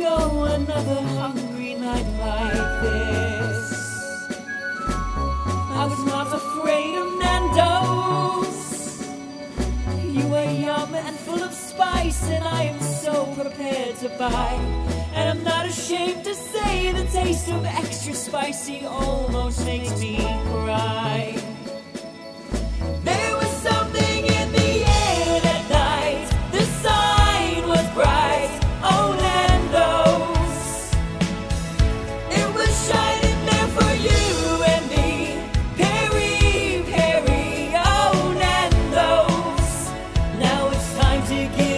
another hungry night like this. I was not afraid of Nando's. You were yum and full of spice, and I am so prepared to buy. And I'm not ashamed to say the taste of extra spicy almost makes me. seguir.